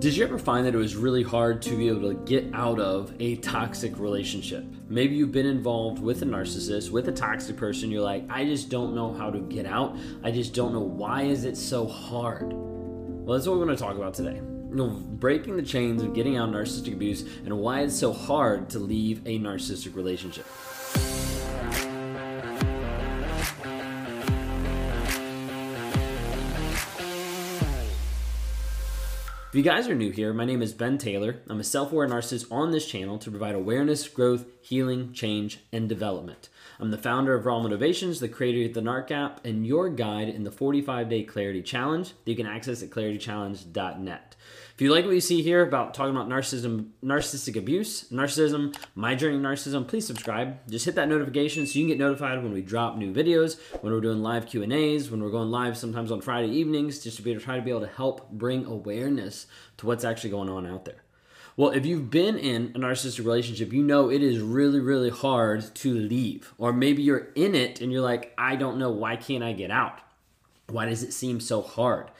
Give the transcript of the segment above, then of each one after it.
Did you ever find that it was really hard to be able to get out of a toxic relationship? Maybe you've been involved with a narcissist, with a toxic person. You're like, I just don't know how to get out. I just don't know why is it so hard. Well, that's what we're going to talk about today. You know, breaking the chains of getting out of narcissistic abuse and why it's so hard to leave a narcissistic relationship. If you guys are new here, my name is Ben Taylor. I'm a self aware narcissist on this channel to provide awareness, growth, healing, change, and development. I'm the founder of Raw Motivations, the creator of the NARC app, and your guide in the 45 day Clarity Challenge that you can access at claritychallenge.net. If you like what you see here about talking about narcissism, narcissistic abuse, narcissism, my journey in narcissism, please subscribe. Just hit that notification so you can get notified when we drop new videos, when we're doing live Q and A's, when we're going live sometimes on Friday evenings, just to be able to try to be able to help bring awareness to what's actually going on out there. Well, if you've been in a narcissistic relationship, you know it is really, really hard to leave. Or maybe you're in it and you're like, I don't know, why can't I get out? Why does it seem so hard?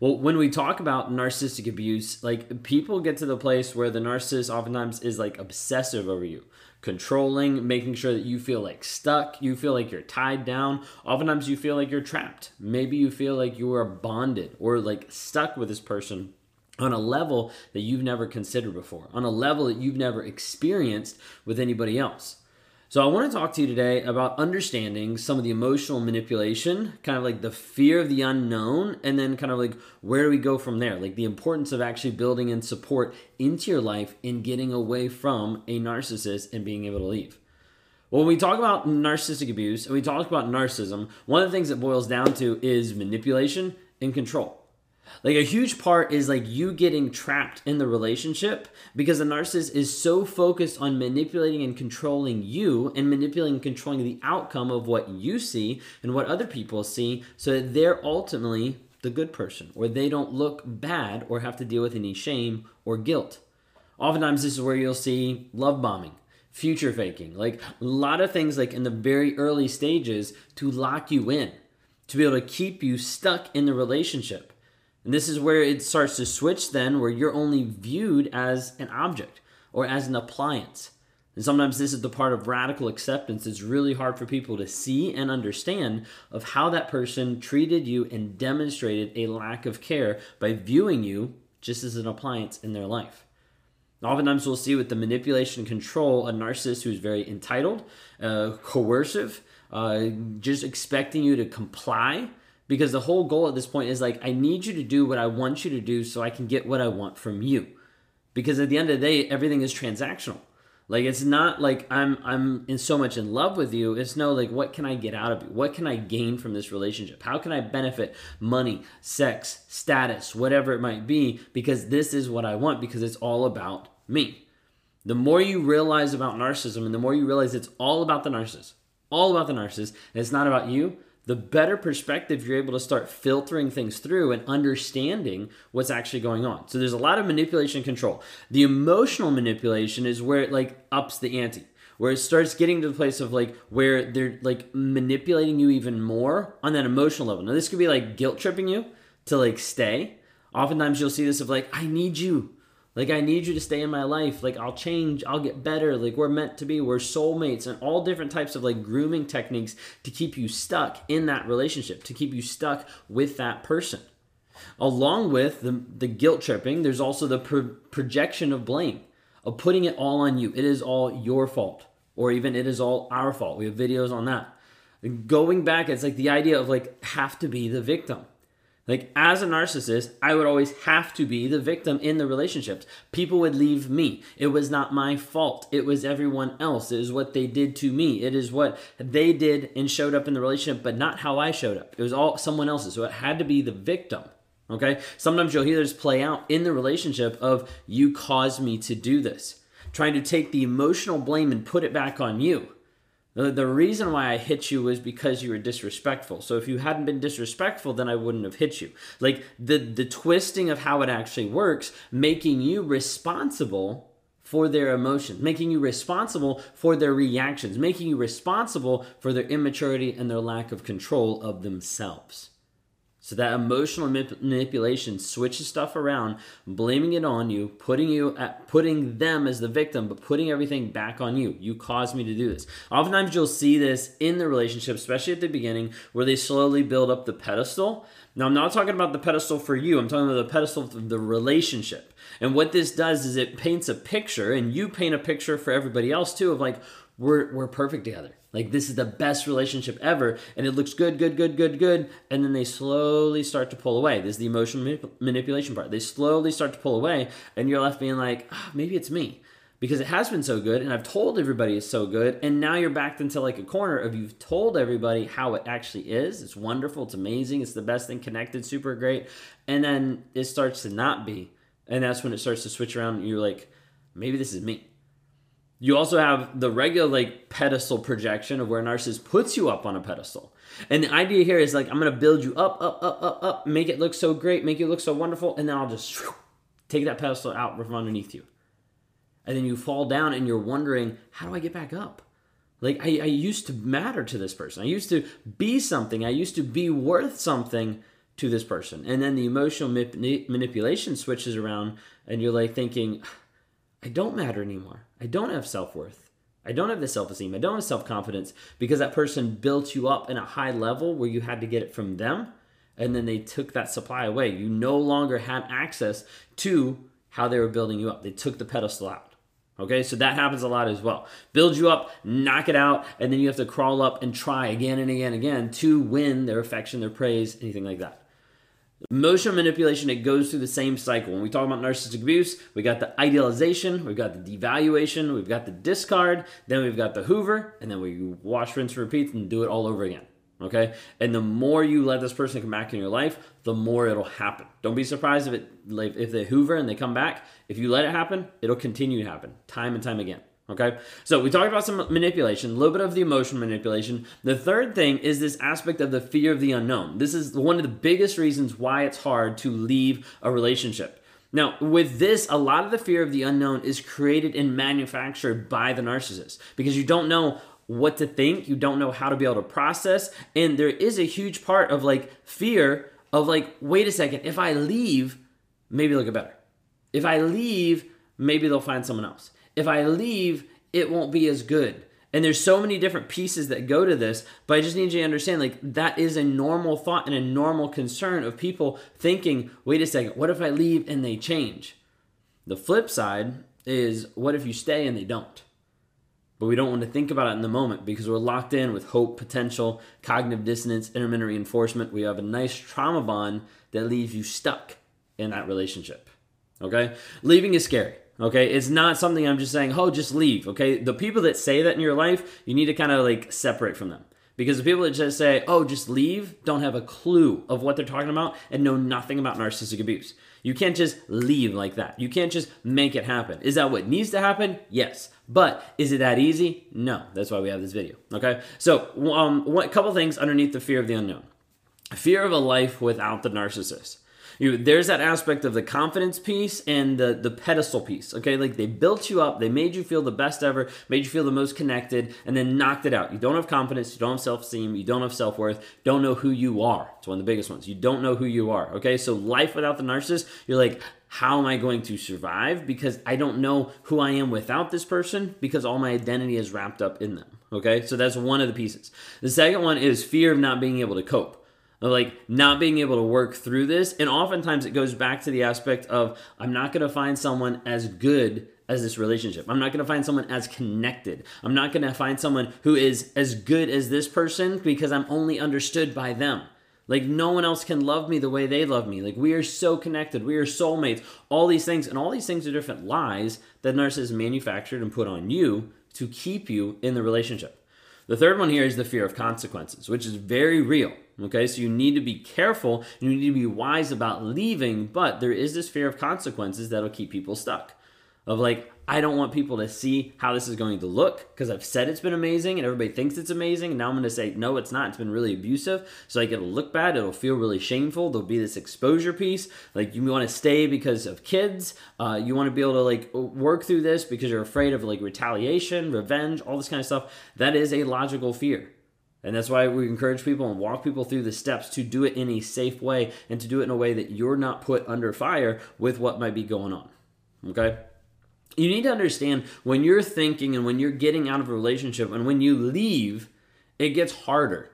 Well, when we talk about narcissistic abuse, like people get to the place where the narcissist oftentimes is like obsessive over you, controlling, making sure that you feel like stuck, you feel like you're tied down. Oftentimes you feel like you're trapped. Maybe you feel like you are bonded or like stuck with this person on a level that you've never considered before, on a level that you've never experienced with anybody else. So, I want to talk to you today about understanding some of the emotional manipulation, kind of like the fear of the unknown, and then kind of like where do we go from there? Like the importance of actually building in support into your life and getting away from a narcissist and being able to leave. When we talk about narcissistic abuse and we talk about narcissism, one of the things that boils down to is manipulation and control. Like a huge part is like you getting trapped in the relationship because the narcissist is so focused on manipulating and controlling you and manipulating and controlling the outcome of what you see and what other people see so that they're ultimately the good person or they don't look bad or have to deal with any shame or guilt. Oftentimes this is where you'll see love bombing future faking like a lot of things like in the very early stages to lock you in to be able to keep you stuck in the relationship and this is where it starts to switch then, where you're only viewed as an object or as an appliance. And sometimes this is the part of radical acceptance It's really hard for people to see and understand of how that person treated you and demonstrated a lack of care by viewing you just as an appliance in their life. Oftentimes, we'll see with the manipulation control a narcissist who's very entitled, uh, coercive, uh, just expecting you to comply because the whole goal at this point is like I need you to do what I want you to do so I can get what I want from you. Because at the end of the day, everything is transactional. Like it's not like I'm I'm in so much in love with you. It's no like what can I get out of you? What can I gain from this relationship? How can I benefit money, sex, status, whatever it might be because this is what I want because it's all about me. The more you realize about narcissism and the more you realize it's all about the narcissist, all about the narcissist, and it's not about you, the better perspective you're able to start filtering things through and understanding what's actually going on. So there's a lot of manipulation control. The emotional manipulation is where it like ups the ante. Where it starts getting to the place of like where they're like manipulating you even more on that emotional level. Now this could be like guilt tripping you to like stay. Oftentimes you'll see this of like, I need you. Like, I need you to stay in my life. Like, I'll change. I'll get better. Like, we're meant to be. We're soulmates and all different types of like grooming techniques to keep you stuck in that relationship, to keep you stuck with that person. Along with the, the guilt tripping, there's also the pro- projection of blame, of putting it all on you. It is all your fault, or even it is all our fault. We have videos on that. Going back, it's like the idea of like have to be the victim. Like, as a narcissist, I would always have to be the victim in the relationships. People would leave me. It was not my fault. It was everyone else. It is what they did to me. It is what they did and showed up in the relationship, but not how I showed up. It was all someone else's. So it had to be the victim. Okay? Sometimes you'll hear this play out in the relationship of, you caused me to do this. trying to take the emotional blame and put it back on you. The, the reason why I hit you was because you were disrespectful. So if you hadn't been disrespectful, then I wouldn't have hit you. Like the the twisting of how it actually works, making you responsible for their emotions, making you responsible for their reactions, making you responsible for their immaturity and their lack of control of themselves. So that emotional manipulation switches stuff around, blaming it on you, putting you at, putting them as the victim, but putting everything back on you. You caused me to do this. Oftentimes you'll see this in the relationship, especially at the beginning, where they slowly build up the pedestal. Now I'm not talking about the pedestal for you. I'm talking about the pedestal of the relationship. And what this does is it paints a picture, and you paint a picture for everybody else too, of like we're we're perfect together like this is the best relationship ever, and it looks good, good, good, good, good, and then they slowly start to pull away. This is the emotional manip- manipulation part. They slowly start to pull away, and you're left being like, oh, maybe it's me because it has been so good and I've told everybody it's so good and now you're backed into like a corner of you've told everybody how it actually is. It's wonderful, it's amazing, it's the best thing connected, super great. And then it starts to not be. And that's when it starts to switch around and you're like, maybe this is me. You also have the regular like pedestal projection of where narcissist puts you up on a pedestal. And the idea here is like I'm gonna build you up, up, up, up, up, make it look so great, make you look so wonderful, and then I'll just take that pedestal out from underneath you. And then you fall down and you're wondering, how do I get back up? Like I, I used to matter to this person. I used to be something. I used to be worth something to this person. And then the emotional manipulation switches around and you're like thinking, I don't matter anymore. I don't have self worth. I don't have the self esteem. I don't have self confidence because that person built you up in a high level where you had to get it from them and then they took that supply away. You no longer had access to how they were building you up. They took the pedestal out. Okay, so that happens a lot as well. Build you up, knock it out, and then you have to crawl up and try again and again and again to win their affection, their praise, anything like that. Emotional manipulation, it goes through the same cycle. When we talk about narcissistic abuse, we got the idealization, we've got the devaluation, we've got the discard, then we've got the hoover, and then we wash, rinse, and repeat, and do it all over again. Okay? And the more you let this person come back in your life, the more it'll happen. Don't be surprised if it if they hoover and they come back. If you let it happen, it'll continue to happen time and time again. Okay, so we talked about some manipulation, a little bit of the emotional manipulation. The third thing is this aspect of the fear of the unknown. This is one of the biggest reasons why it's hard to leave a relationship. Now, with this, a lot of the fear of the unknown is created and manufactured by the narcissist because you don't know what to think, you don't know how to be able to process, and there is a huge part of like fear of like, wait a second, if I leave, maybe they'll get better. If I leave, maybe they'll find someone else if I leave, it won't be as good. And there's so many different pieces that go to this, but I just need you to understand like that is a normal thought and a normal concern of people thinking, wait a second, what if I leave and they change? The flip side is what if you stay and they don't? But we don't want to think about it in the moment because we're locked in with hope, potential, cognitive dissonance, intermittent reinforcement. We have a nice trauma bond that leaves you stuck in that relationship. Okay? Leaving is scary. Okay, it's not something I'm just saying, oh, just leave. Okay, the people that say that in your life, you need to kind of like separate from them. Because the people that just say, oh, just leave, don't have a clue of what they're talking about and know nothing about narcissistic abuse. You can't just leave like that. You can't just make it happen. Is that what needs to happen? Yes. But is it that easy? No. That's why we have this video. Okay. So, um, a couple things underneath the fear of the unknown fear of a life without the narcissist you there's that aspect of the confidence piece and the the pedestal piece. Okay, like they built you up, they made you feel the best ever, made you feel the most connected, and then knocked it out. You don't have confidence, you don't have self esteem, you don't have self worth, don't know who you are. It's one of the biggest ones. You don't know who you are. Okay, so life without the narcissist, you're like, how am I going to survive? Because I don't know who I am without this person because all my identity is wrapped up in them. Okay, so that's one of the pieces. The second one is fear of not being able to cope like not being able to work through this. And oftentimes it goes back to the aspect of I'm not going to find someone as good as this relationship. I'm not going to find someone as connected. I'm not going to find someone who is as good as this person because I'm only understood by them. Like no one else can love me the way they love me. Like we are so connected. We are soulmates. All these things and all these things are different lies that narcissists manufactured and put on you to keep you in the relationship. The third one here is the fear of consequences, which is very real. Okay, so you need to be careful, you need to be wise about leaving, but there is this fear of consequences that'll keep people stuck. of like I don't want people to see how this is going to look because I've said it's been amazing and everybody thinks it's amazing. And now I'm going to say, no, it's not. It's been really abusive. So, like, it'll look bad. It'll feel really shameful. There'll be this exposure piece. Like, you want to stay because of kids. Uh, you want to be able to, like, work through this because you're afraid of, like, retaliation, revenge, all this kind of stuff. That is a logical fear. And that's why we encourage people and walk people through the steps to do it in a safe way and to do it in a way that you're not put under fire with what might be going on. Okay? you need to understand when you're thinking and when you're getting out of a relationship and when you leave, it gets harder.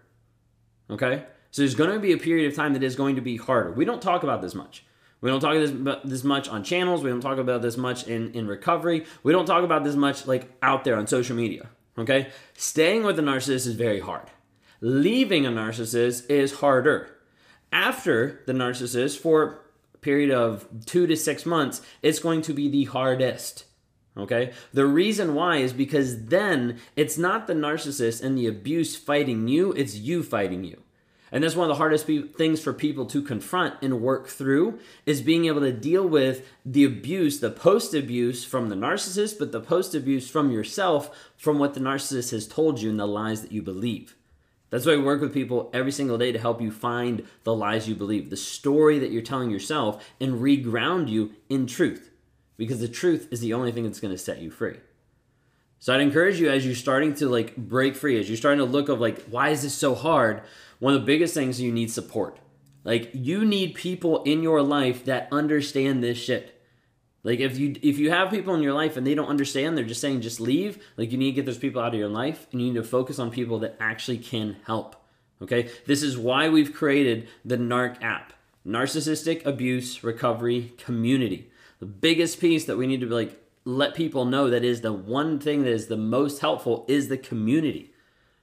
Okay? So there's going to be a period of time that is going to be harder. We don't talk about this much. We don't talk this, this much on channels. We don't talk about this much in, in recovery. We don't talk about this much like out there on social media. Okay? Staying with a narcissist is very hard. Leaving a narcissist is harder. After the narcissist, for a period of two to six months, it's going to be the hardest. Okay? The reason why is because then it's not the narcissist and the abuse fighting you, it's you fighting you. And that's one of the hardest pe- things for people to confront and work through is being able to deal with the abuse, the post abuse from the narcissist, but the post abuse from yourself from what the narcissist has told you and the lies that you believe. That's why we work with people every single day to help you find the lies you believe, the story that you're telling yourself, and reground you in truth. Because the truth is the only thing that's going to set you free. So I'd encourage you as you're starting to like break free, as you're starting to look of like, why is this so hard? One of the biggest things you need support. Like you need people in your life that understand this shit. Like if you if you have people in your life and they don't understand, they're just saying just leave. Like you need to get those people out of your life and you need to focus on people that actually can help. Okay? This is why we've created the NARC app. Narcissistic Abuse Recovery Community. The biggest piece that we need to like let people know that is the one thing that is the most helpful is the community.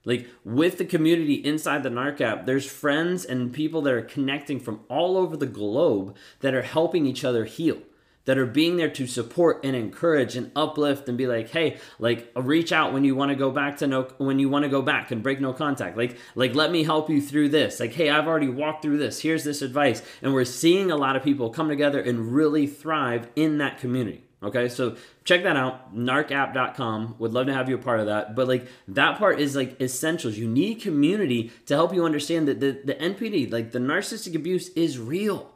Like with the community inside the NARC app, there's friends and people that are connecting from all over the globe that are helping each other heal that are being there to support and encourage and uplift and be like hey like reach out when you want to go back to no when you want to go back and break no contact. Like like let me help you through this. Like hey i've already walked through this. Here's this advice. And we're seeing a lot of people come together and really thrive in that community okay? So check that out narcapp.com would love to have you a part of that. But like that part is like essentials you need community to help you understand that the, the npd like the narcissistic abuse is real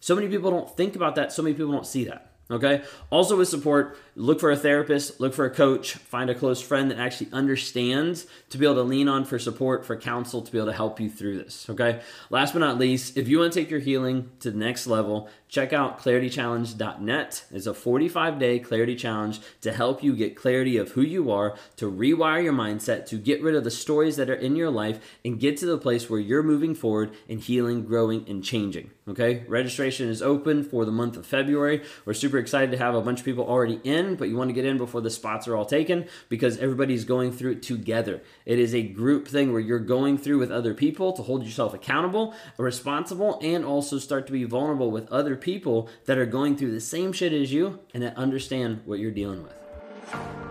so many people don't think about that. So many people don't see that. Okay. Also, with support, look for a therapist, look for a coach, find a close friend that actually understands to be able to lean on for support, for counsel, to be able to help you through this. Okay. Last but not least, if you want to take your healing to the next level, check out claritychallenge.net. It's a 45 day clarity challenge to help you get clarity of who you are, to rewire your mindset, to get rid of the stories that are in your life, and get to the place where you're moving forward and healing, growing, and changing. Okay. Registration is open for the month of February. We're super super excited to have a bunch of people already in, but you want to get in before the spots are all taken because everybody's going through it together. It is a group thing where you're going through with other people to hold yourself accountable, responsible, and also start to be vulnerable with other people that are going through the same shit as you and that understand what you're dealing with.